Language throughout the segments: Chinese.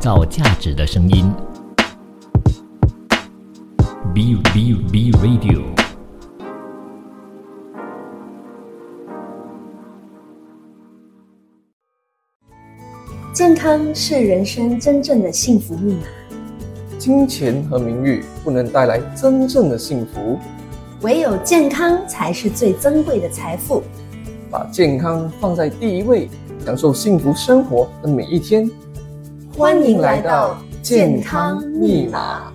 造价值的声音。B B B Radio。健康是人生真正的幸福密码。金钱和名誉不能带来真正的幸福，唯有健康才是最珍贵的财富。把健康放在第一位，享受幸福生活的每一天。欢迎来到健康密码。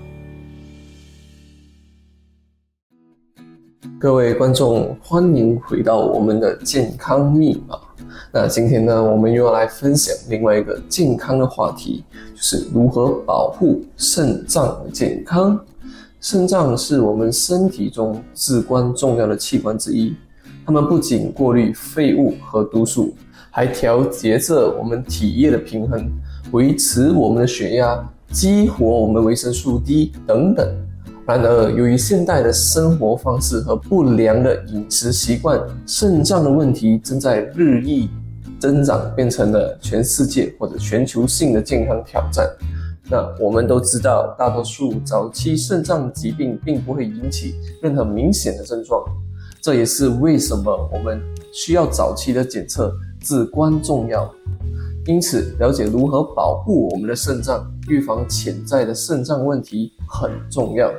各位观众，欢迎回到我们的健康密码。那今天呢，我们又要来分享另外一个健康的话题，就是如何保护肾脏的健康。肾脏是我们身体中至关重要的器官之一，它们不仅过滤废物和毒素，还调节着我们体液的平衡，维持我们的血压，激活我们维生素 D 等等。然而，由于现代的生活方式和不良的饮食习惯，肾脏的问题正在日益。增长变成了全世界或者全球性的健康挑战。那我们都知道，大多数早期肾脏疾病并不会引起任何明显的症状，这也是为什么我们需要早期的检测至关重要。因此，了解如何保护我们的肾脏，预防潜在的肾脏问题很重要。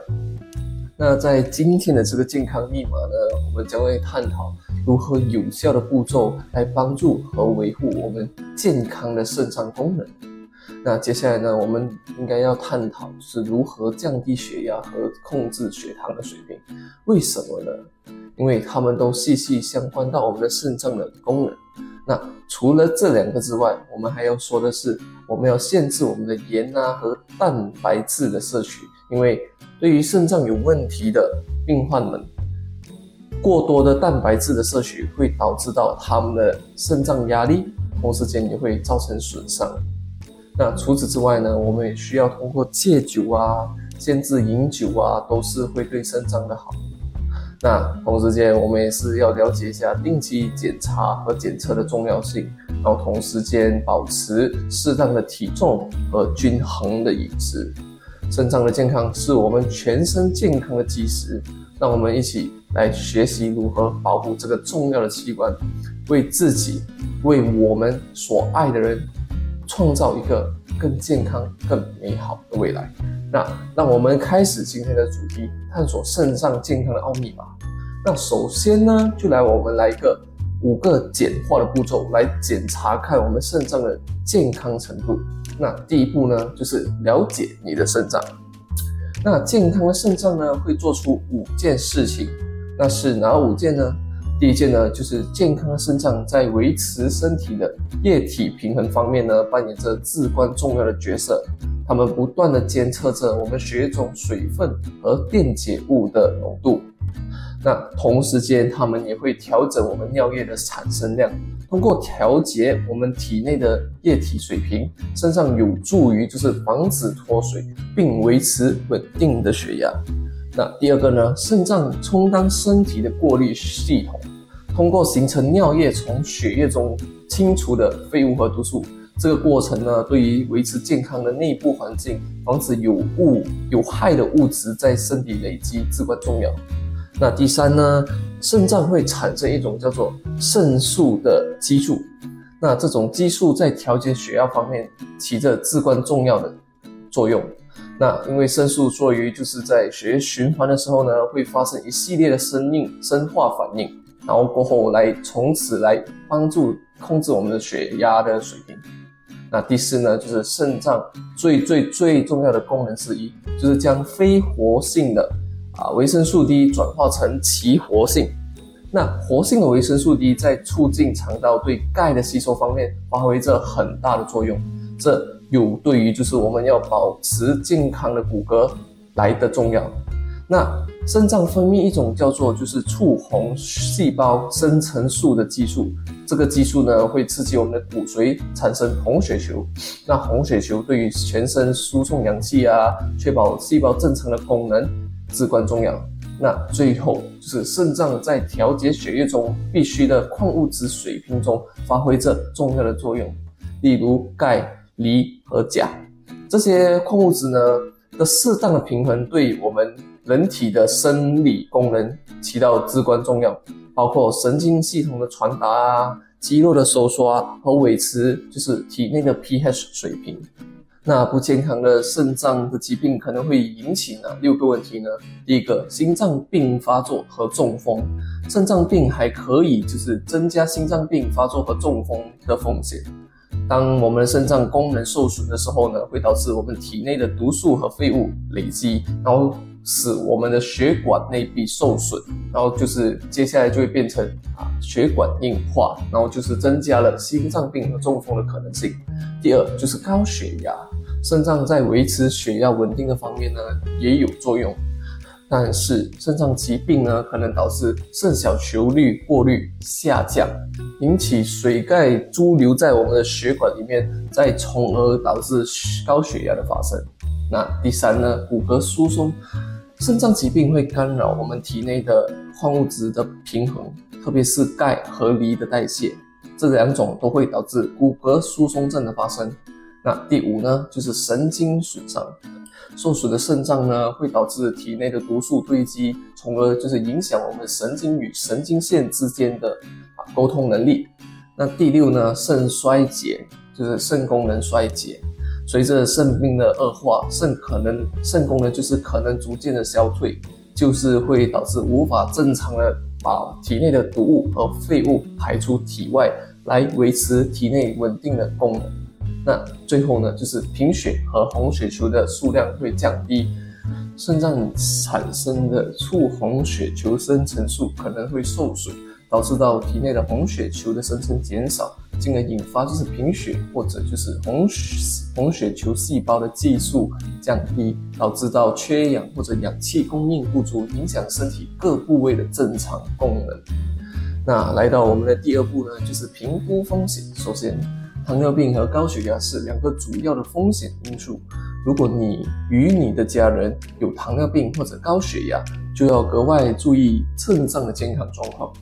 那在今天的这个健康密码呢，我们将会探讨。如何有效的步骤来帮助和维护我们健康的肾脏功能？那接下来呢，我们应该要探讨是如何降低血压和控制血糖的水平。为什么呢？因为它们都息息相关到我们的肾脏的功能。那除了这两个之外，我们还要说的是，我们要限制我们的盐啊和蛋白质的摄取，因为对于肾脏有问题的病患们。过多的蛋白质的摄取会导致到他们的肾脏压力，同时间也会造成损伤。那除此之外呢，我们也需要通过戒酒啊、限制饮酒啊，都是会对肾脏的好。那同时间我们也是要了解一下定期检查和检测的重要性，然后同时间保持适当的体重和均衡的饮食。肾脏的健康是我们全身健康的基石，让我们一起。来学习如何保护这个重要的器官，为自己、为我们所爱的人创造一个更健康、更美好的未来。那让我们开始今天的主题，探索肾脏健康的奥秘吧。那首先呢，就来我们来一个五个简化的步骤来检查看我们肾脏的健康程度。那第一步呢，就是了解你的肾脏。那健康的肾脏呢，会做出五件事情。那是哪五件呢？第一件呢，就是健康的肾脏在维持身体的液体平衡方面呢，扮演着至关重要的角色。它们不断的监测着我们血液中水分和电解物的浓度。那同时间，它们也会调整我们尿液的产生量，通过调节我们体内的液体水平，肾脏有助于就是防止脱水，并维持稳定的血压。那第二个呢？肾脏充当身体的过滤系统，通过形成尿液从血液中清除的废物和毒素。这个过程呢，对于维持健康的内部环境，防止有物有害的物质在身体累积至关重要。那第三呢？肾脏会产生一种叫做肾素的激素。那这种激素在调节血压方面起着至关重要的作用。那因为肾素作用于就是在血液循环的时候呢，会发生一系列的生应生化反应，然后过后来从此来帮助控制我们的血压的水平。那第四呢，就是肾脏最最最重要的功能之一，就是将非活性的啊维生素 D 转化成其活性。那活性的维生素 D 在促进肠道对钙的吸收方面发挥着很大的作用。这有对于就是我们要保持健康的骨骼来的重要。那肾脏分泌一种叫做就是促红细胞生成素的激素，这个激素呢会刺激我们的骨髓产生红血球。那红血球对于全身输送氧气啊，确保细胞正常的功能至关重要。那最后就是肾脏在调节血液中必须的矿物质水平中发挥着重要的作用，例如钙。锂和钾，这些矿物质呢的适当的平衡，对我们人体的生理功能起到至关重要，包括神经系统的传达啊、肌肉的收缩啊和维持就是体内的 pH 水平。那不健康的肾脏的疾病可能会引起哪六个问题呢？第一个，心脏病发作和中风。肾脏病还可以就是增加心脏病发作和中风的风险。当我们肾脏功能受损的时候呢，会导致我们体内的毒素和废物累积，然后使我们的血管内壁受损，然后就是接下来就会变成啊血管硬化，然后就是增加了心脏病和中风的可能性。第二就是高血压。肾脏在维持血压稳定的方面呢也有作用，但是肾脏疾病呢可能导致肾小球率过滤下降，引起水钙潴留在我们的血管里面，再从而导致高血压的发生。那第三呢，骨骼疏松，肾脏疾病会干扰我们体内的矿物质的平衡，特别是钙和磷的代谢，这两种都会导致骨骼疏松症的发生。那第五呢，就是神经损伤，受损的肾脏呢，会导致体内的毒素堆积，从而就是影响我们神经与神经线之间的啊沟通能力。那第六呢，肾衰竭，就是肾功能衰竭，随着肾病的恶化，肾可能肾功能就是可能逐渐的消退，就是会导致无法正常的把体内的毒物和废物排出体外，来维持体内稳定的功能。那最后呢，就是贫血和红血球的数量会降低，肾脏产生的促红血球生成素可能会受损，导致到体内的红血球的生成减少，进而引发就是贫血或者就是红红血球细胞的计数降低，导致到缺氧或者氧气供应不足，影响身体各部位的正常功能。那来到我们的第二步呢，就是评估风险。首先。糖尿病和高血压是两个主要的风险因素。如果你与你的家人有糖尿病或者高血压，就要格外注意肾脏的健康状况。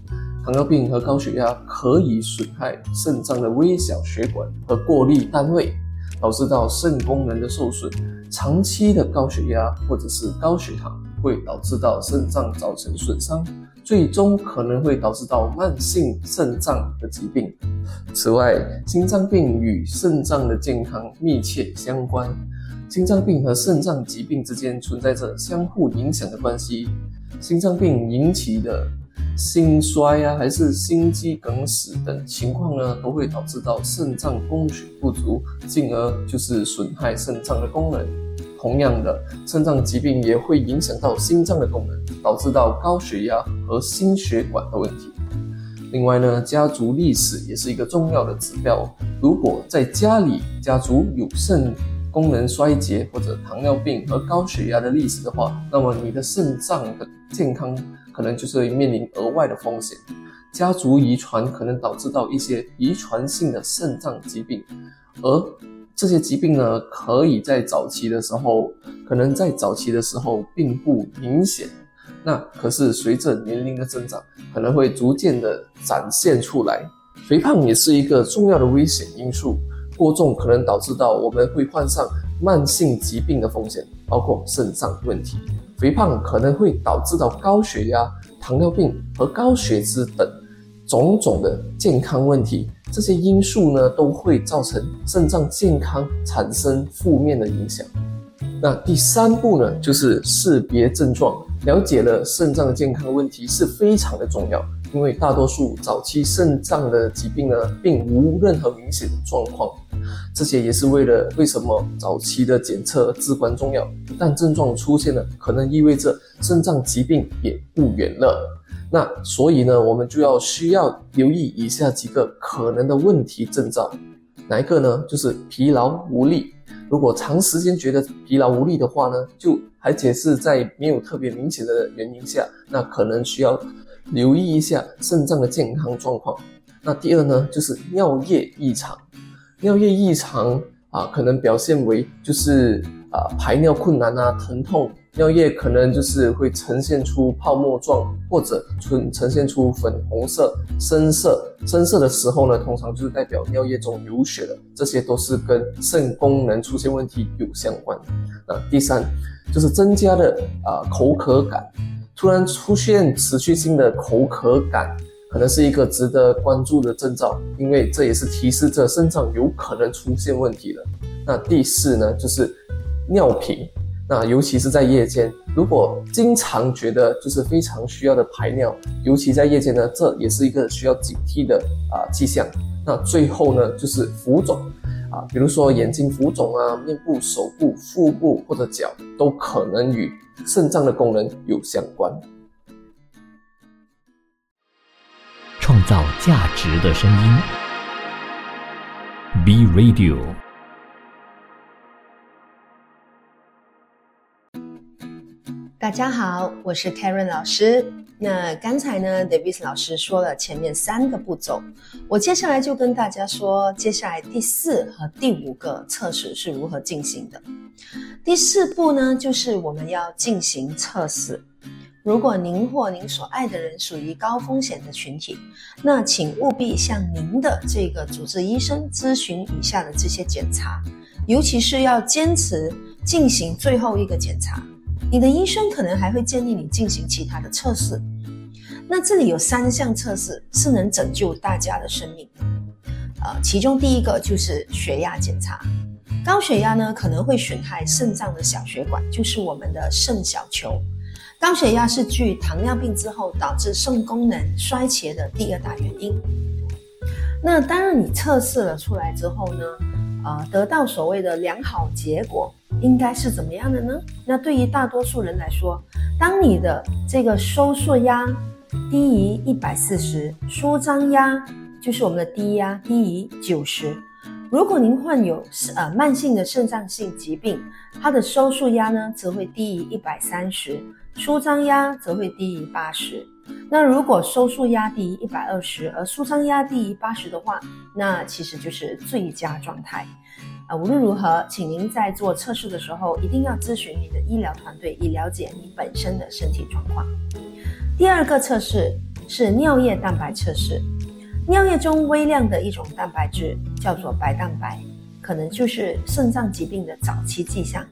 糖尿病和高血压可以损害肾脏的微小血管和过滤单位，导致到肾功能的受损。长期的高血压或者是高血糖会导致到肾脏造成损伤。最终可能会导致到慢性肾脏的疾病。此外，心脏病与肾脏的健康密切相关，心脏病和肾脏疾病之间存在着相互影响的关系。心脏病引起的心衰啊，还是心肌梗死等情况呢，都会导致到肾脏供血不足，进而就是损害肾脏的功能。同样的，肾脏疾病也会影响到心脏的功能，导致到高血压和心血管的问题。另外呢，家族历史也是一个重要的指标。如果在家里家族有肾功能衰竭或者糖尿病和高血压的历史的话，那么你的肾脏的健康可能就是面临额外的风险。家族遗传可能导致到一些遗传性的肾脏疾病，而。这些疾病呢，可以在早期的时候，可能在早期的时候并不明显，那可是随着年龄的增长，可能会逐渐的展现出来。肥胖也是一个重要的危险因素，过重可能导致到我们会患上慢性疾病的风险，包括肾脏问题。肥胖可能会导致到高血压、糖尿病和高血脂等种种的健康问题。这些因素呢，都会造成肾脏健康产生负面的影响。那第三步呢，就是识别症状。了解了肾脏健康问题是非常的重要，因为大多数早期肾脏的疾病呢，并无任何明显的状况。这些也是为了为什么早期的检测至关重要。一旦症状出现了，可能意味着肾脏疾病也不远了。那所以呢，我们就要需要留意以下几个可能的问题征兆，哪一个呢？就是疲劳无力。如果长时间觉得疲劳无力的话呢，就而且是在没有特别明显的原因下，那可能需要留意一下肾脏的健康状况。那第二呢，就是尿液异常。尿液异常啊，可能表现为就是啊排尿困难啊、疼痛。尿液可能就是会呈现出泡沫状，或者呈呈现出粉红色、深色。深色的时候呢，通常就是代表尿液中有血了，这些都是跟肾功能出现问题有相关的。那第三就是增加的啊口渴感，突然出现持续性的口渴感。可能是一个值得关注的征兆，因为这也是提示着肾脏有可能出现问题了。那第四呢，就是尿频，那尤其是在夜间，如果经常觉得就是非常需要的排尿，尤其在夜间呢，这也是一个需要警惕的啊迹象。那最后呢，就是浮肿啊，比如说眼睛浮肿啊，面部、手部、腹部或者脚都可能与肾脏的功能有相关。创造价值的声音，B Radio。大家好，我是 Karen 老师。那刚才呢 Davis 老师说了前面三个步骤，我接下来就跟大家说，接下来第四和第五个测试是如何进行的。第四步呢，就是我们要进行测试。如果您或您所爱的人属于高风险的群体，那请务必向您的这个主治医生咨询以下的这些检查，尤其是要坚持进行最后一个检查。你的医生可能还会建议你进行其他的测试。那这里有三项测试是能拯救大家的生命，呃，其中第一个就是血压检查。高血压呢可能会损害肾脏的小血管，就是我们的肾小球。高血压是继糖尿病之后导致肾功能衰竭的第二大原因。那当然，你测试了出来之后呢，呃，得到所谓的良好结果，应该是怎么样的呢？那对于大多数人来说，当你的这个收缩压低于一百四十，舒张压就是我们的低压低于九十。如果您患有呃慢性的肾脏性疾病，它的收缩压呢则会低于一百三十。舒张压则会低于八十。那如果收缩压低于一百二十，而舒张压低于八十的话，那其实就是最佳状态。啊，无论如何，请您在做测试的时候一定要咨询你的医疗团队，以了解你本身的身体状况。第二个测试是尿液蛋白测试。尿液中微量的一种蛋白质叫做白蛋白，可能就是肾脏疾病的早期迹象。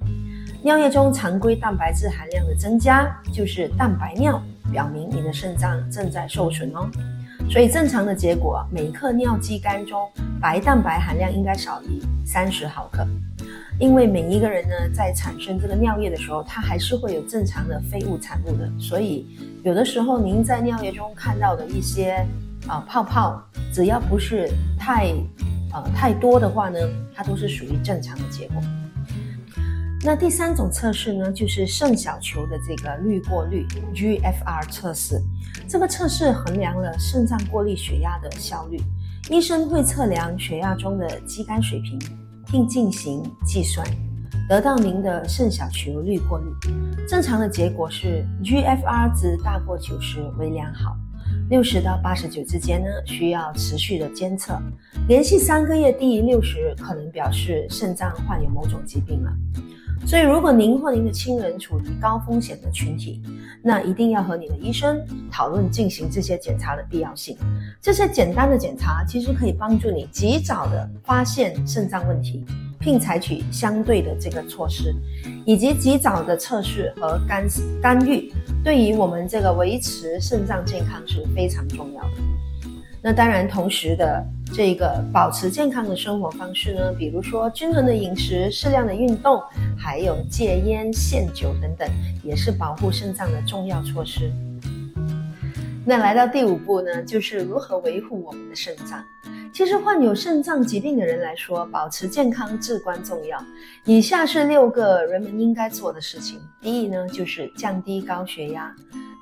尿液中常规蛋白质含量的增加，就是蛋白尿，表明你的肾脏正在受损哦。所以正常的结果，每克尿肌酐中白蛋白含量应该少于三十毫克。因为每一个人呢，在产生这个尿液的时候，它还是会有正常的废物产物的。所以有的时候您在尿液中看到的一些啊泡泡，只要不是太呃太多的话呢，它都是属于正常的结果。那第三种测试呢，就是肾小球的这个滤过率 （GFR） 测试。这个测试衡量了肾脏过滤血压的效率。医生会测量血压中的肌酐水平，并进行计算，得到您的肾小球滤过率。正常的结果是 GFR 值大过九十为良好，六十到八十九之间呢，需要持续的监测。连续三个月低于六十，可能表示肾脏患有某种疾病了。所以，如果您或您的亲人处于高风险的群体，那一定要和你的医生讨论进行这些检查的必要性。这些简单的检查其实可以帮助你及早的发现肾脏问题，并采取相对的这个措施，以及及早的测试和干干预，对于我们这个维持肾脏健康是非常重要的。那当然，同时的。这个保持健康的生活方式呢，比如说均衡的饮食、适量的运动，还有戒烟限酒等等，也是保护肾脏的重要措施。那来到第五步呢，就是如何维护我们的肾脏。其实患有肾脏疾病的人来说，保持健康至关重要。以下是六个人们应该做的事情。第一呢，就是降低高血压。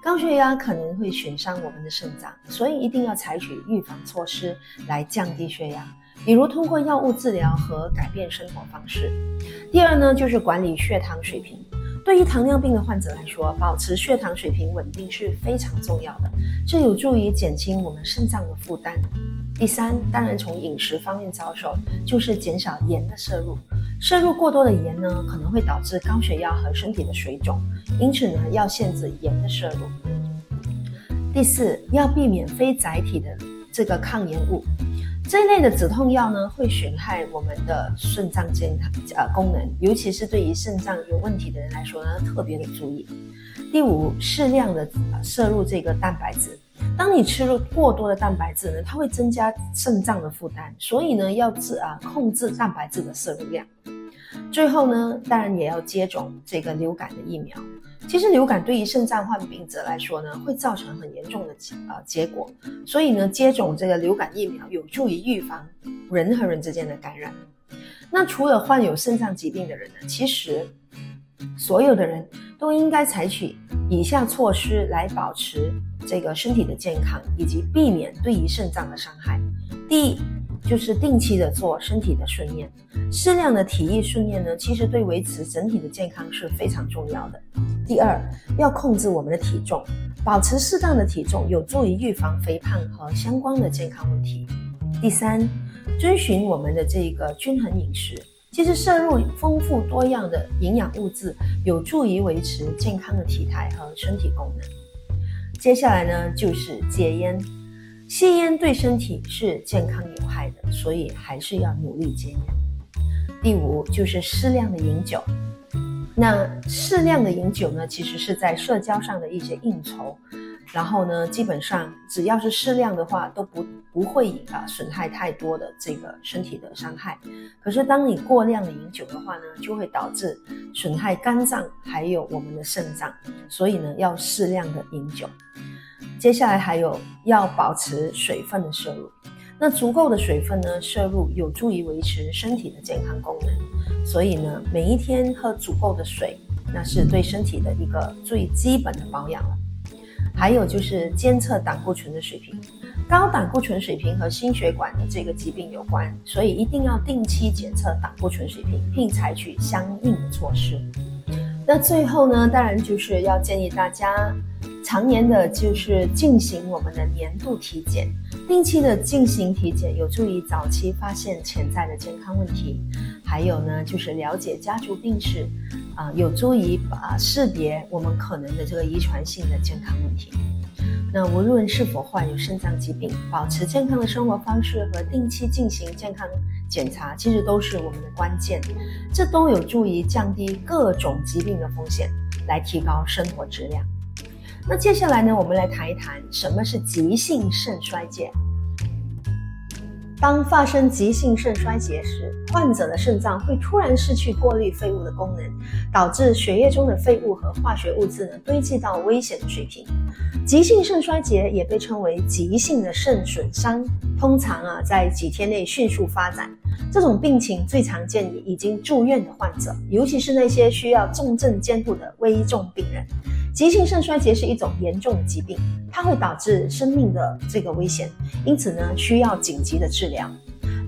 高血压可能会损伤我们的肾脏，所以一定要采取预防措施来降低血压，比如通过药物治疗和改变生活方式。第二呢，就是管理血糖水平。对于糖尿病的患者来说，保持血糖水平稳定是非常重要的，这有助于减轻我们肾脏的负担。第三，当然从饮食方面着手，就是减少盐的摄入。摄入过多的盐呢，可能会导致高血压和身体的水肿，因此呢，要限制盐的摄入。第四，要避免非载体的这个抗炎物，这一类的止痛药呢，会损害我们的肾脏健康呃功能，尤其是对于肾脏有问题的人来说呢，特别的注意。第五，适量的摄入这个蛋白质。当你吃入过多的蛋白质呢，它会增加肾脏的负担，所以呢，要治啊控制蛋白质的摄入量。最后呢，当然也要接种这个流感的疫苗。其实流感对于肾脏患病者来说呢，会造成很严重的呃结果，所以呢，接种这个流感疫苗有助于预防人和人之间的感染。那除了患有肾脏疾病的人呢，其实所有的人都应该采取以下措施来保持这个身体的健康，以及避免对于肾脏的伤害。第一。就是定期的做身体的训练，适量的体育训练呢，其实对维持整体的健康是非常重要的。第二，要控制我们的体重，保持适当的体重，有助于预防肥胖和相关的健康问题。第三，遵循我们的这个均衡饮食，其实摄入丰富多样的营养物质，有助于维持健康的体态和身体功能。接下来呢，就是戒烟。吸烟对身体是健康有害的，所以还是要努力戒烟。第五就是适量的饮酒。那适量的饮酒呢，其实是在社交上的一些应酬，然后呢，基本上只要是适量的话，都不不会啊损害太多的这个身体的伤害。可是当你过量的饮酒的话呢，就会导致损害肝脏还有我们的肾脏，所以呢，要适量的饮酒。接下来还有要保持水分的摄入，那足够的水分呢摄入有助于维持身体的健康功能，所以呢每一天喝足够的水，那是对身体的一个最基本的保养了。还有就是监测胆固醇的水平，高胆固醇水平和心血管的这个疾病有关，所以一定要定期检测胆固醇水平，并采取相应的措施。那最后呢，当然就是要建议大家。常年的就是进行我们的年度体检，定期的进行体检，有助于早期发现潜在的健康问题。还有呢，就是了解家族病史，啊，有助于啊识别我们可能的这个遗传性的健康问题。那无论是否患有肾脏疾病，保持健康的生活方式和定期进行健康检查，其实都是我们的关键。这都有助于降低各种疾病的风险，来提高生活质量。那接下来呢，我们来谈一谈什么是急性肾衰竭。当发生急性肾衰竭时，患者的肾脏会突然失去过滤废物的功能，导致血液中的废物和化学物质呢堆积到危险的水平。急性肾衰竭也被称为急性的肾损伤，通常啊在几天内迅速发展。这种病情最常见于已经住院的患者，尤其是那些需要重症监护的危重病人。急性肾衰竭是一种严重的疾病，它会导致生命的这个危险，因此呢，需要紧急的治疗。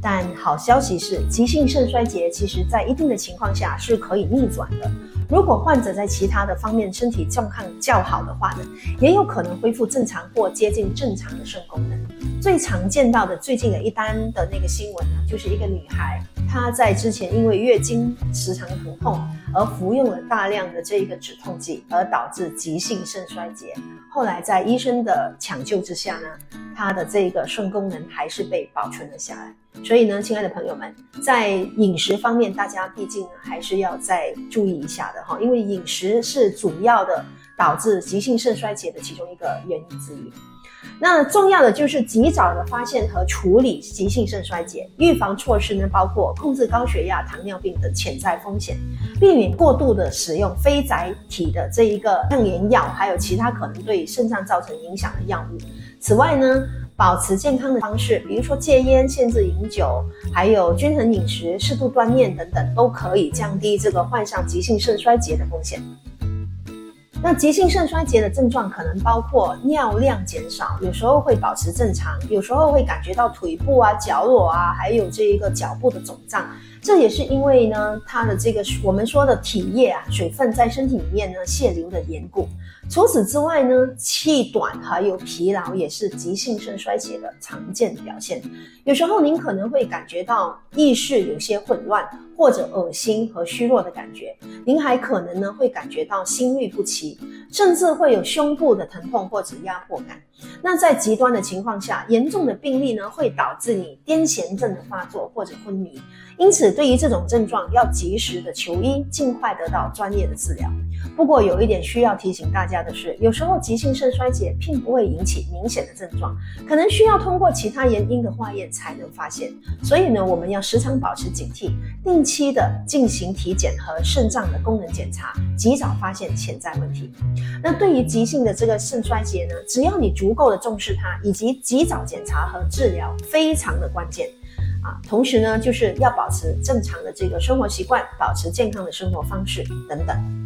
但好消息是，急性肾衰竭其实在一定的情况下是可以逆转的。如果患者在其他的方面身体状况较好的话呢，也有可能恢复正常或接近正常的肾功能。最常见到的最近的一单的那个新闻呢，就是一个女孩，她在之前因为月经时常疼痛而服用了大量的这一个止痛剂，而导致急性肾衰竭。后来在医生的抢救之下呢，他的这个肾功能还是被保存了下来。所以呢，亲爱的朋友们，在饮食方面，大家毕竟还是要再注意一下的哈，因为饮食是主要的导致急性肾衰竭的其中一个原因之一。那重要的就是及早的发现和处理急性肾衰竭，预防措施呢，包括控制高血压、糖尿病的潜在风险，避免过度的使用非载体的这一个抗炎药，还有其他可能对肾脏造成影响的药物。此外呢，保持健康的方式，比如说戒烟、限制饮酒，还有均衡饮食、适度锻炼等等，都可以降低这个患上急性肾衰竭的风险。那急性肾衰竭的症状可能包括尿量减少，有时候会保持正常，有时候会感觉到腿部啊、脚裸啊，还有这一个脚部的肿胀。这也是因为呢，它的这个我们说的体液啊、水分在身体里面呢泄流的缘故。除此之外呢，气短还有疲劳也是急性肾衰竭的常见表现。有时候您可能会感觉到意识有些混乱，或者恶心和虚弱的感觉。您还可能呢会感觉到心律不齐，甚至会有胸部的疼痛或者压迫感。那在极端的情况下，严重的病例呢会导致你癫痫症的发作或者昏迷。因此，对于这种症状，要及时的求医，尽快得到专业的治疗。不过，有一点需要提醒大家的是，有时候急性肾衰竭并不会引起明显的症状，可能需要通过其他原因的化验才能发现。所以呢，我们要时常保持警惕，定期的进行体检和肾脏的功能检查，及早发现潜在问题。那对于急性的这个肾衰竭呢，只要你足够的重视它，以及及早检查和治疗，非常的关键。啊，同时呢，就是要保持正常的这个生活习惯，保持健康的生活方式等等。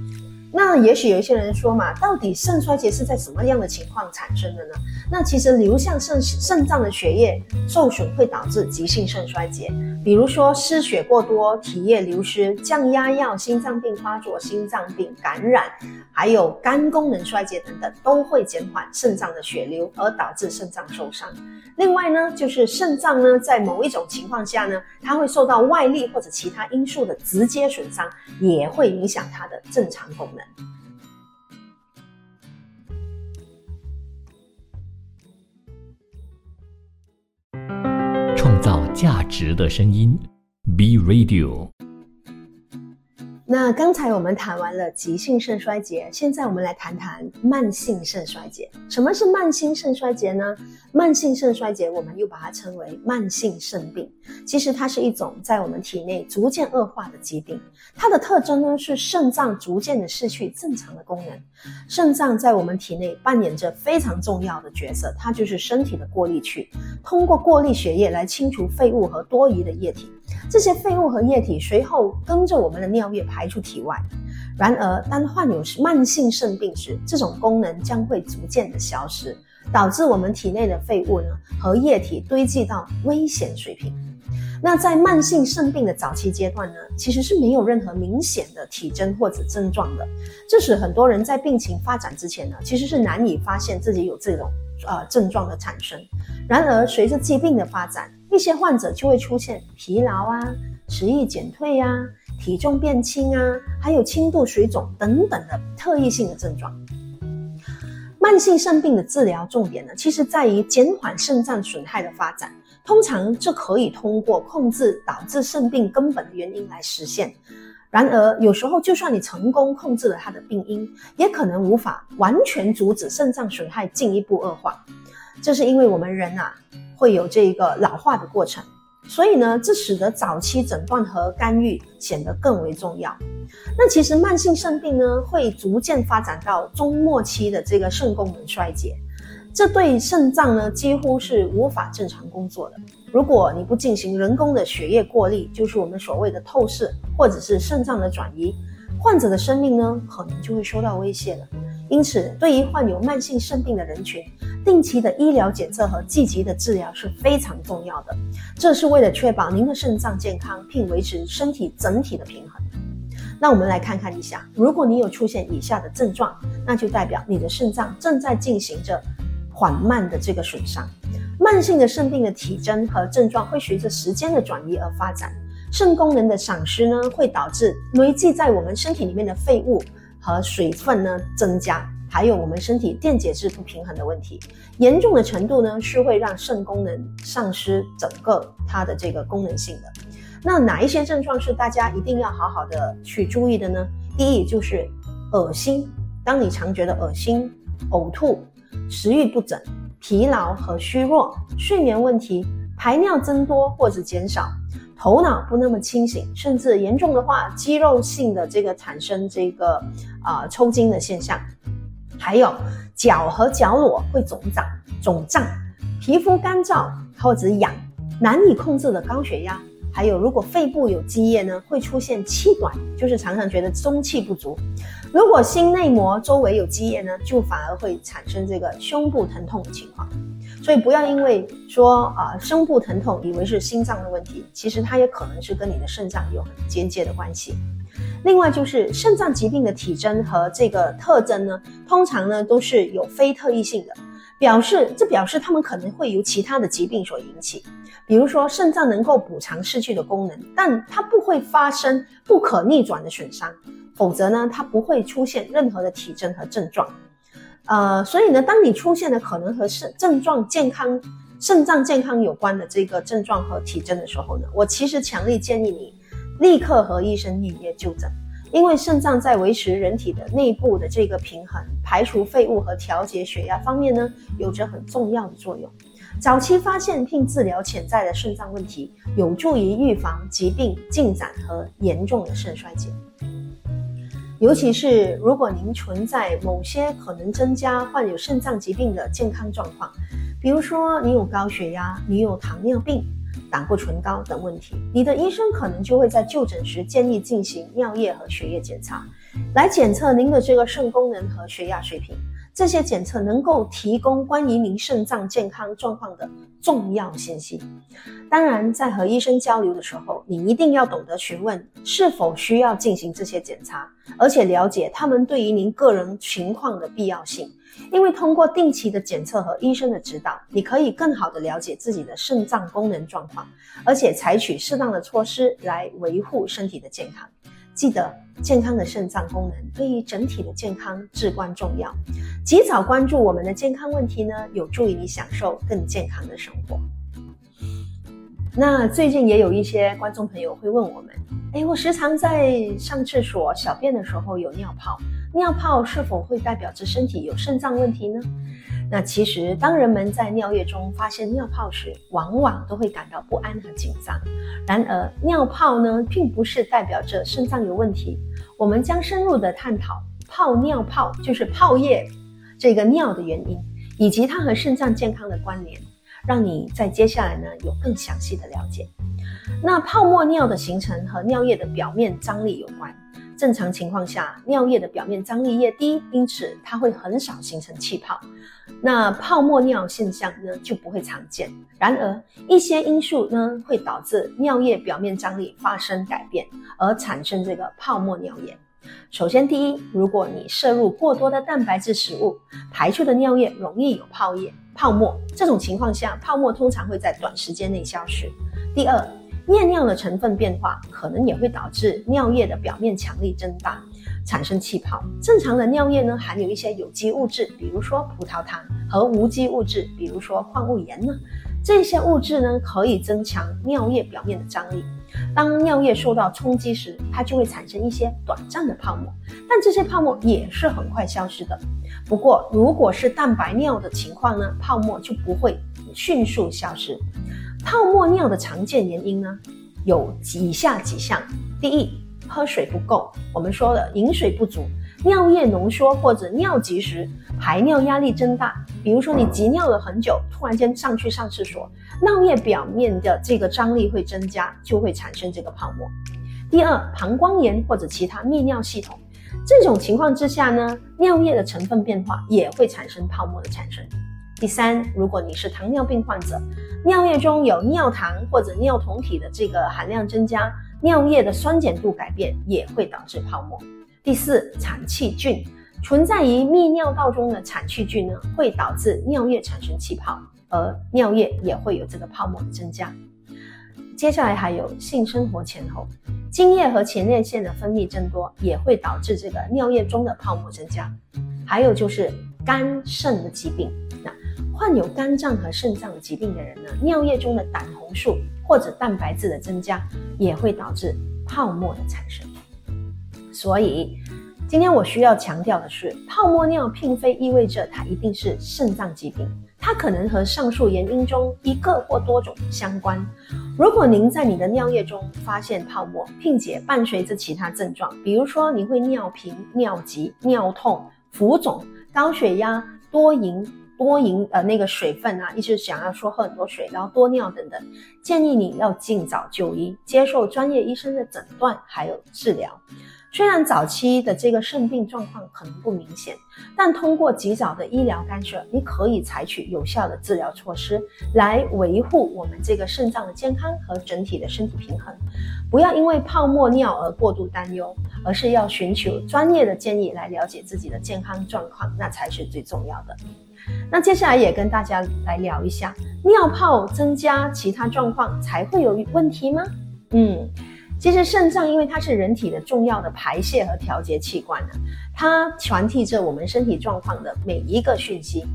那也许有一些人说嘛，到底肾衰竭是在什么样的情况产生的呢？那其实流向肾肾脏的血液受损会导致急性肾衰竭，比如说失血过多、体液流失、降压药、心脏病发作、心脏病感染，还有肝功能衰竭等等，都会减缓肾脏的血流，而导致肾脏受伤。另外呢，就是肾脏呢，在某一种情况下呢，它会受到外力或者其他因素的直接损伤，也会影响它的正常功能。创造价值的声音，B Radio。那刚才我们谈完了急性肾衰竭，现在我们来谈谈慢性肾衰竭。什么是慢性肾衰竭呢？慢性肾衰竭我们又把它称为慢性肾病。其实它是一种在我们体内逐渐恶化的疾病。它的特征呢是肾脏逐渐的失去正常的功能。肾脏在我们体内扮演着非常重要的角色，它就是身体的过滤器，通过过滤血液来清除废物和多余的液体。这些废物和液体随后跟着我们的尿液排出体外。然而，当患有慢性肾病时，这种功能将会逐渐的消失，导致我们体内的废物呢和液体堆积到危险水平。那在慢性肾病的早期阶段呢，其实是没有任何明显的体征或者症状的，这使很多人在病情发展之前呢，其实是难以发现自己有这种呃症状的产生。然而，随着疾病的发展，一些患者就会出现疲劳啊、食欲减退呀、体重变轻啊，还有轻度水肿等等的特异性的症状。慢性肾病的治疗重点呢，其实在于减缓肾脏损害的发展。通常这可以通过控制导致肾病根本的原因来实现。然而，有时候就算你成功控制了它的病因，也可能无法完全阻止肾脏损害进一步恶化。这是因为我们人啊。会有这个老化的过程，所以呢，这使得早期诊断和干预显得更为重要。那其实慢性肾病呢，会逐渐发展到中末期的这个肾功能衰竭，这对肾脏呢几乎是无法正常工作的。如果你不进行人工的血液过滤，就是我们所谓的透视，或者是肾脏的转移，患者的生命呢可能就会受到威胁了。因此，对于患有慢性肾病的人群，定期的医疗检测和积极的治疗是非常重要的。这是为了确保您的肾脏健康，并维持身体整体的平衡。那我们来看看一下，如果你有出现以下的症状，那就代表你的肾脏正在进行着缓慢的这个损伤。慢性的肾病的体征和症状会随着时间的转移而发展。肾功能的丧失呢，会导致堆积在我们身体里面的废物。和水分呢增加，还有我们身体电解质不平衡的问题，严重的程度呢是会让肾功能丧失整个它的这个功能性的。那哪一些症状是大家一定要好好的去注意的呢？第一就是恶心，当你常觉得恶心、呕吐、食欲不振、疲劳和虚弱、睡眠问题、排尿增多或者减少。头脑不那么清醒，甚至严重的话，肌肉性的这个产生这个啊抽筋的现象，还有脚和脚裸会肿胀、肿胀，皮肤干燥或者痒，难以控制的高血压，还有如果肺部有积液呢，会出现气短，就是常常觉得中气不足。如果心内膜周围有积液呢，就反而会产生这个胸部疼痛的情况。所以不要因为说啊胸部疼痛，以为是心脏的问题，其实它也可能是跟你的肾脏有很间接的关系。另外就是肾脏疾病的体征和这个特征呢，通常呢都是有非特异性的，表示这表示他们可能会由其他的疾病所引起。比如说肾脏能够补偿失去的功能，但它不会发生不可逆转的损伤，否则呢它不会出现任何的体征和症状。呃，所以呢，当你出现了可能和肾症状健康、肾脏健康有关的这个症状和体征的时候呢，我其实强烈建议你立刻和医生预约就诊，因为肾脏在维持人体的内部的这个平衡、排除废物和调节血压方面呢，有着很重要的作用。早期发现并治疗潜在的肾脏问题，有助于预防疾病进展和严重的肾衰竭。尤其是如果您存在某些可能增加患有肾脏疾病的健康状况，比如说你有高血压、你有糖尿病、胆固醇高等问题，你的医生可能就会在就诊时建议进行尿液和血液检查，来检测您的这个肾功能和血压水平。这些检测能够提供关于您肾脏健康状况的重要信息。当然，在和医生交流的时候，你一定要懂得询问是否需要进行这些检查，而且了解他们对于您个人情况的必要性。因为通过定期的检测和医生的指导，你可以更好的了解自己的肾脏功能状况，而且采取适当的措施来维护身体的健康。记得，健康的肾脏功能对于整体的健康至关重要。及早关注我们的健康问题呢，有助于你享受更健康的生活。那最近也有一些观众朋友会问我们：，哎，我时常在上厕所小便的时候有尿泡，尿泡是否会代表着身体有肾脏问题呢？那其实，当人们在尿液中发现尿泡时，往往都会感到不安和紧张。然而，尿泡呢，并不是代表着肾脏有问题。我们将深入的探讨泡尿泡，就是泡液这个尿的原因，以及它和肾脏健康的关联，让你在接下来呢有更详细的了解。那泡沫尿的形成和尿液的表面张力有关。正常情况下，尿液的表面张力越低，因此它会很少形成气泡，那泡沫尿现象呢就不会常见。然而，一些因素呢会导致尿液表面张力发生改变，而产生这个泡沫尿液。首先，第一，如果你摄入过多的蛋白质食物，排出的尿液容易有泡液、泡沫，这种情况下，泡沫通常会在短时间内消失。第二，尿尿的成分变化可能也会导致尿液的表面强力增大，产生气泡。正常的尿液呢，含有一些有机物质，比如说葡萄糖和无机物质，比如说矿物盐呢。这些物质呢，可以增强尿液表面的张力。当尿液受到冲击时，它就会产生一些短暂的泡沫，但这些泡沫也是很快消失的。不过，如果是蛋白尿的情况呢，泡沫就不会迅速消失。泡沫尿的常见原因呢，有以下几项：第一，喝水不够。我们说的饮水不足，尿液浓缩或者尿急时，排尿压力增大。比如说你急尿了很久，突然间上去上厕所，尿液表面的这个张力会增加，就会产生这个泡沫。第二，膀胱炎或者其他泌尿系统，这种情况之下呢，尿液的成分变化也会产生泡沫的产生。第三，如果你是糖尿病患者，尿液中有尿糖或者尿酮体的这个含量增加，尿液的酸碱度改变也会导致泡沫。第四，产气菌存在于泌尿道中的产气菌呢，会导致尿液产生气泡，而尿液也会有这个泡沫的增加。接下来还有性生活前后，精液和前列腺的分泌增多，也会导致这个尿液中的泡沫增加。还有就是肝肾的疾病。那患有肝脏和肾脏疾病的人呢，尿液中的胆红素或者蛋白质的增加，也会导致泡沫的产生。所以，今天我需要强调的是，泡沫尿并非意味着它一定是肾脏疾病，它可能和上述原因中一个或多种相关。如果您在你的尿液中发现泡沫，并且伴随着其他症状，比如说你会尿频、尿急、尿痛、浮肿、高血压、多饮。多饮呃那个水分啊，一直想要说喝很多水，然后多尿等等，建议你要尽早就医，接受专业医生的诊断还有治疗。虽然早期的这个肾病状况可能不明显，但通过及早的医疗干涉，你可以采取有效的治疗措施来维护我们这个肾脏的健康和整体的身体平衡。不要因为泡沫尿而过度担忧，而是要寻求专业的建议来了解自己的健康状况，那才是最重要的。那接下来也跟大家来聊一下，尿泡增加其他状况才会有问题吗？嗯。其实肾脏因为它是人体的重要的排泄和调节器官呢，它传递着我们身体状况的每一个讯息。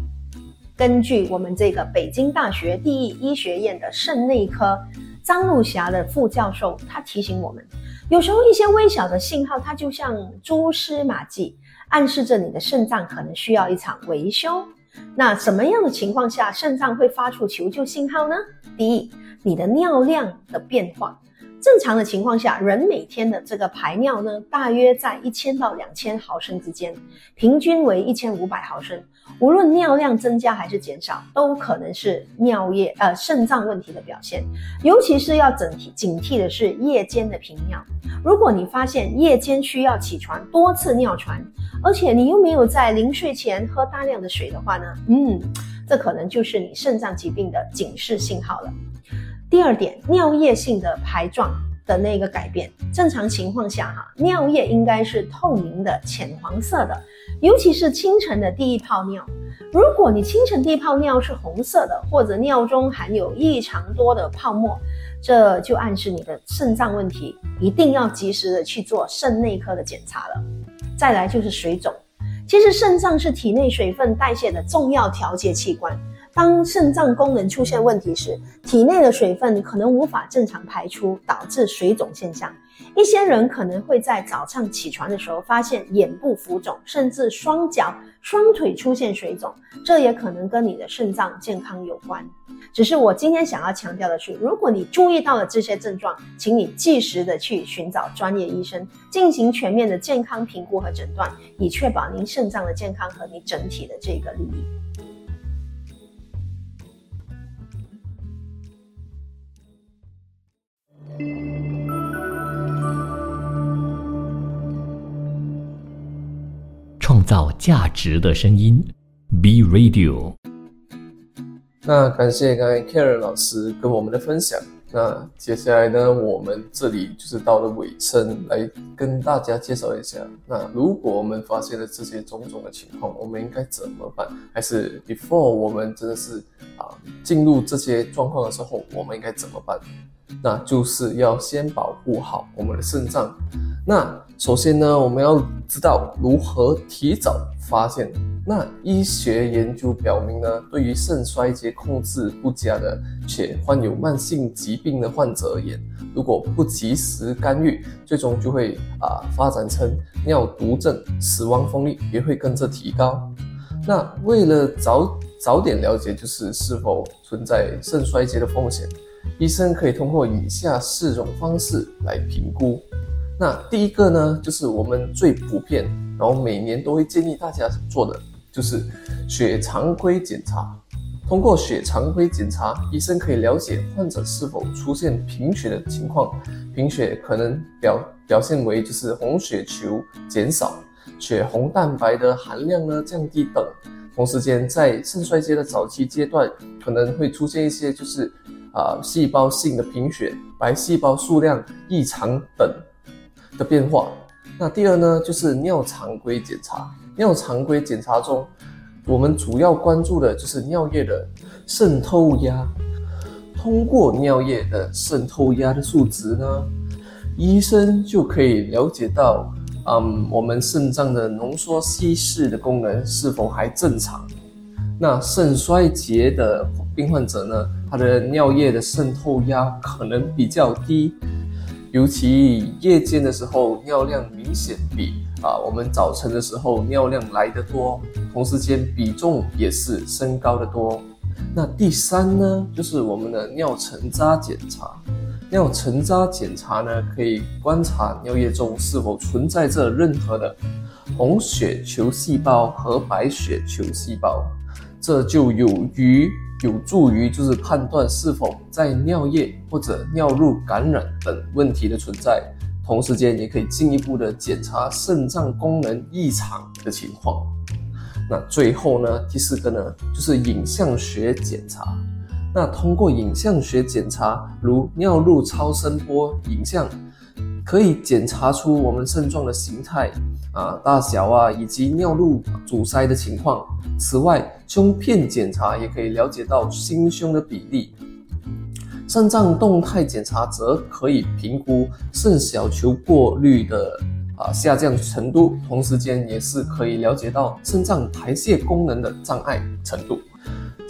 根据我们这个北京大学第一医学院的肾内科张露霞的副教授，他提醒我们，有时候一些微小的信号，它就像蛛丝马迹，暗示着你的肾脏可能需要一场维修。那什么样的情况下肾脏会发出求救信号呢？第一，你的尿量的变化。正常的情况下，人每天的这个排尿呢，大约在一千到两千毫升之间，平均为一千五百毫升。无论尿量增加还是减少，都可能是尿液呃肾脏问题的表现。尤其是要警惕警惕的是夜间的频尿。如果你发现夜间需要起床多次尿床，而且你又没有在临睡前喝大量的水的话呢，嗯，这可能就是你肾脏疾病的警示信号了。第二点，尿液性的排状的那个改变，正常情况下哈，尿液应该是透明的浅黄色的，尤其是清晨的第一泡尿。如果你清晨第一泡尿是红色的，或者尿中含有异常多的泡沫，这就暗示你的肾脏问题，一定要及时的去做肾内科的检查了。再来就是水肿，其实肾脏是体内水分代谢的重要调节器官。当肾脏功能出现问题时，体内的水分可能无法正常排出，导致水肿现象。一些人可能会在早上起床的时候发现眼部浮肿，甚至双脚、双腿出现水肿，这也可能跟你的肾脏健康有关。只是我今天想要强调的是，如果你注意到了这些症状，请你及时的去寻找专业医生进行全面的健康评估和诊断，以确保您肾脏的健康和你整体的这个利益。造价值的声音，B Radio。那感谢刚才 Karen 老师跟我们的分享。那接下来呢，我们这里就是到了尾声，来跟大家介绍一下。那如果我们发现了这些种种的情况，我们应该怎么办？还是 before 我们真的是啊进入这些状况的时候，我们应该怎么办？那就是要先保护好我们的肾脏。那首先呢，我们要知道如何提早发现。那医学研究表明呢，对于肾衰竭控制不佳的且患有慢性疾病的患者而言，如果不及时干预，最终就会啊发展成尿毒症，死亡风力也会跟着提高。那为了早早点了解，就是是否存在肾衰竭的风险。医生可以通过以下四种方式来评估。那第一个呢，就是我们最普遍，然后每年都会建议大家做的，就是血常规检查。通过血常规检查，医生可以了解患者是否出现贫血的情况。贫血可能表表现为就是红血球减少、血红蛋白的含量呢降低等。同时间，在肾衰竭的早期阶段，可能会出现一些就是。啊，细胞性的贫血、白细胞数量异常等的变化。那第二呢，就是尿常规检查。尿常规检查中，我们主要关注的就是尿液的渗透压。通过尿液的渗透压的数值呢，医生就可以了解到，嗯，我们肾脏的浓缩稀释的功能是否还正常。那肾衰竭的病患者呢？它的尿液的渗透压可能比较低，尤其夜间的时候，尿量明显比啊我们早晨的时候尿量来得多，同时间比重也是升高的多。那第三呢，就是我们的尿沉渣检查。尿沉渣检查呢，可以观察尿液中是否存在着任何的红血球细胞和白血球细胞。这就有于有助于就是判断是否在尿液或者尿路感染等问题的存在，同时间也可以进一步的检查肾脏功能异常的情况。那最后呢，第四个呢，就是影像学检查。那通过影像学检查，如尿路超声波影像，可以检查出我们肾脏的形态啊、大小啊，以及尿路阻塞的情况。此外，胸片检查也可以了解到心胸的比例。肾脏动态检查则可以评估肾小球过滤的啊下降程度，同时间也是可以了解到肾脏排泄功能的障碍程度。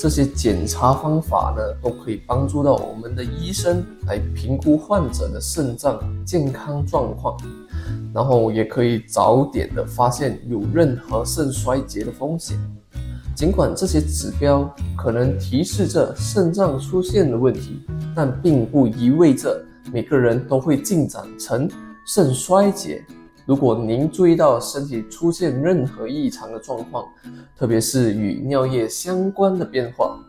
这些检查方法呢，都可以帮助到我们的医生来评估患者的肾脏健康状况，然后也可以早点的发现有任何肾衰竭的风险。尽管这些指标可能提示着肾脏出现了问题，但并不意味着每个人都会进展成肾衰竭。如果您注意到身体出现任何异常的状况，特别是与尿液相关的变化，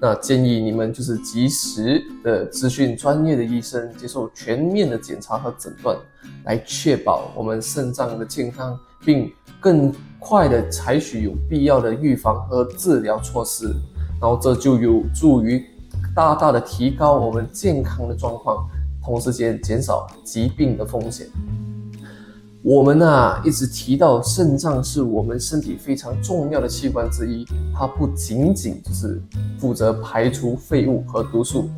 那建议你们就是及时的咨询专业的医生，接受全面的检查和诊断，来确保我们肾脏的健康，并更快的采取有必要的预防和治疗措施，然后这就有助于大大的提高我们健康的状况，同时间减少疾病的风险。我们呢、一直提到肾脏是我们身体非常重要的器官之一，它不仅仅就是负责排除废物和毒素，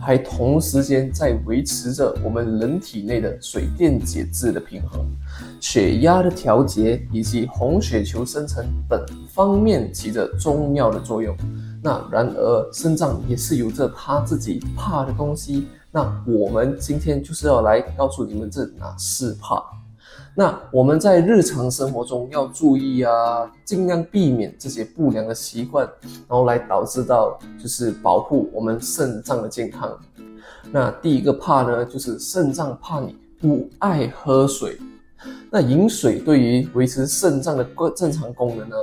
还同时间在维持着我们人体内的水电解质的平衡、血压的调节以及红血球生成等方面起着重要的作用。那然而肾脏也是有着它自己怕的东西，那我们今天就是要来告诉你们这哪是怕。那我们在日常生活中要注意啊，尽量避免这些不良的习惯，然后来导致到就是保护我们肾脏的健康。那第一个怕呢，就是肾脏怕你不爱喝水。那饮水对于维持肾脏的正常功能呢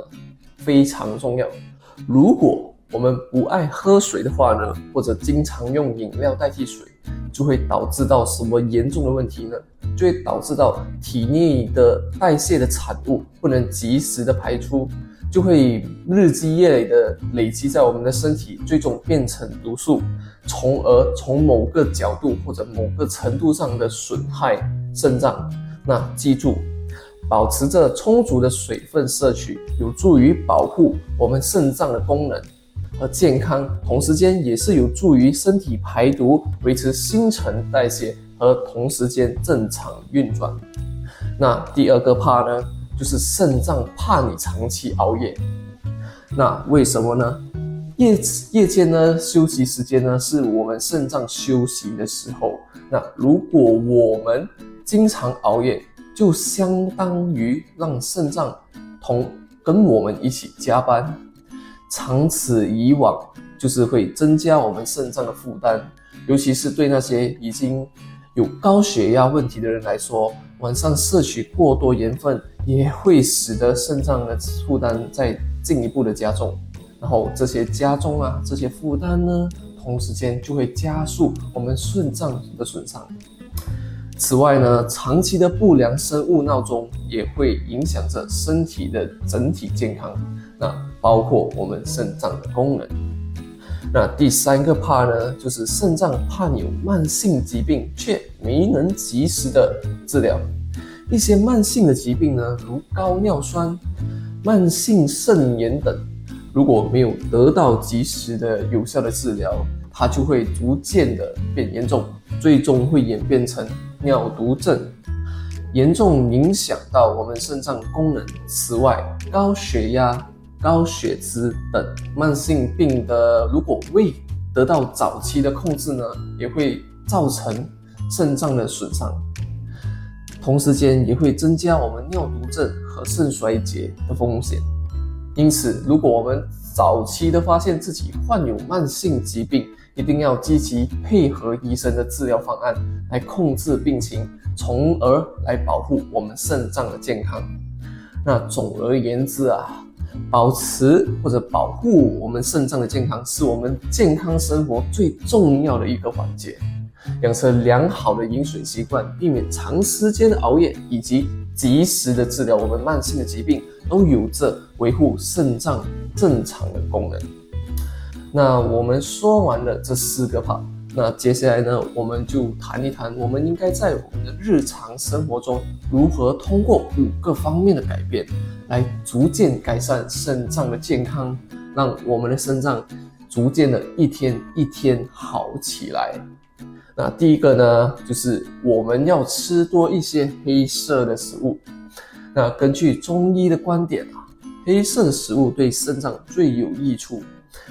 非常重要。如果我们不爱喝水的话呢，或者经常用饮料代替水，就会导致到什么严重的问题呢？就会导致到体内的代谢的产物不能及时的排出，就会日积月累的累积在我们的身体，最终变成毒素，从而从某个角度或者某个程度上的损害肾脏。那记住，保持着充足的水分摄取，有助于保护我们肾脏的功能和健康，同时间也是有助于身体排毒，维持新陈代谢。和同时间正常运转。那第二个怕呢，就是肾脏怕你长期熬夜。那为什么呢？夜夜间呢，休息时间呢，是我们肾脏休息的时候。那如果我们经常熬夜，就相当于让肾脏同跟我们一起加班，长此以往，就是会增加我们肾脏的负担，尤其是对那些已经有高血压问题的人来说，晚上摄取过多盐分也会使得肾脏的负担再进一步的加重。然后这些加重啊，这些负担呢，同时间就会加速我们肾脏的损伤。此外呢，长期的不良生物闹钟也会影响着身体的整体健康，那包括我们肾脏的功能。那第三个怕呢，就是肾脏怕你有慢性疾病却没能及时的治疗。一些慢性的疾病呢，如高尿酸、慢性肾炎等，如果没有得到及时的有效的治疗，它就会逐渐的变严重，最终会演变成尿毒症，严重影响到我们肾脏功能。此外，高血压。高血脂等慢性病的，如果未得到早期的控制呢，也会造成肾脏的损伤，同时间也会增加我们尿毒症和肾衰竭的风险。因此，如果我们早期的发现自己患有慢性疾病，一定要积极配合医生的治疗方案来控制病情，从而来保护我们肾脏的健康。那总而言之啊。保持或者保护我们肾脏的健康，是我们健康生活最重要的一个环节。养成良好的饮水习惯，避免长时间的熬夜，以及及时的治疗我们慢性的疾病，都有着维护肾脏正常的功能。那我们说完了这四个 part，那接下来呢，我们就谈一谈，我们应该在我们的日常生活中如何通过五个方面的改变，来逐渐改善肾脏的健康，让我们的肾脏逐渐的一天一天好起来。那第一个呢，就是我们要吃多一些黑色的食物。那根据中医的观点啊，黑色的食物对肾脏最有益处。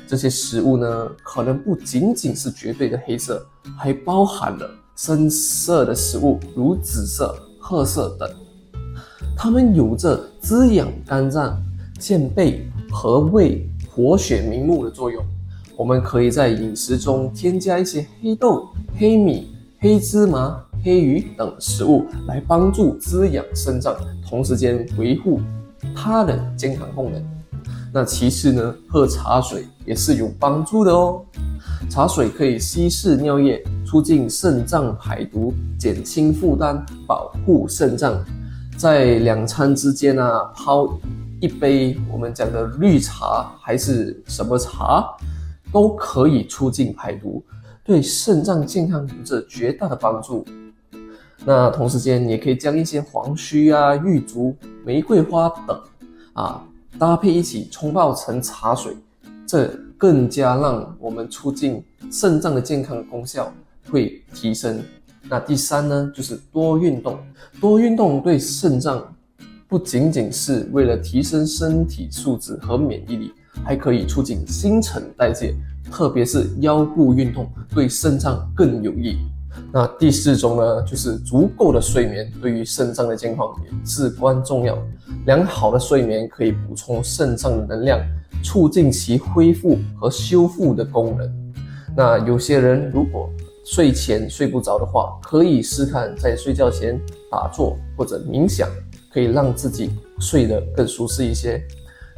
这些食物呢，可能不仅仅是绝对的黑色，还包含了深色的食物，如紫色、褐色等。它们有着滋养肝脏、健胃、和胃、活血明目的作用。我们可以在饮食中添加一些黑豆、黑米、黑芝麻、黑鱼等食物，来帮助滋养肾脏，同时间维护它的健康功能。那其次呢，喝茶水也是有帮助的哦。茶水可以稀释尿液，促进肾脏排毒，减轻负担，保护肾脏。在两餐之间呢，泡一杯我们讲的绿茶还是什么茶？都可以促进排毒，对肾脏健康有着绝大的帮助。那同时间也可以将一些黄须啊、玉竹、玫瑰花等啊搭配一起冲泡成茶水，这更加让我们促进肾脏的健康功效会提升。那第三呢，就是多运动。多运动对肾脏不仅仅是为了提升身体素质和免疫力。还可以促进新陈代谢，特别是腰部运动对肾脏更有益。那第四种呢，就是足够的睡眠对于肾脏的健康也至关重要。良好的睡眠可以补充肾脏的能量，促进其恢复和修复的功能。那有些人如果睡前睡不着的话，可以试看在睡觉前打坐或者冥想，可以让自己睡得更舒适一些。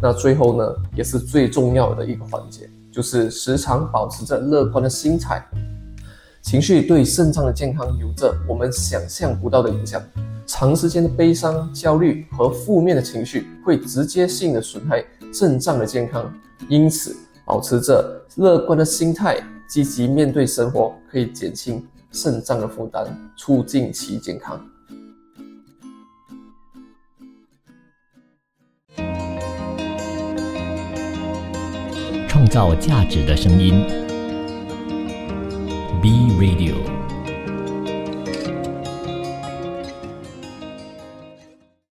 那最后呢，也是最重要的一个环节，就是时常保持着乐观的心态。情绪对肾脏的健康有着我们想象不到的影响。长时间的悲伤、焦虑和负面的情绪会直接性的损害肾脏的健康。因此，保持着乐观的心态，积极面对生活，可以减轻肾脏的负担，促进其健康。创造价值的声音，B Radio。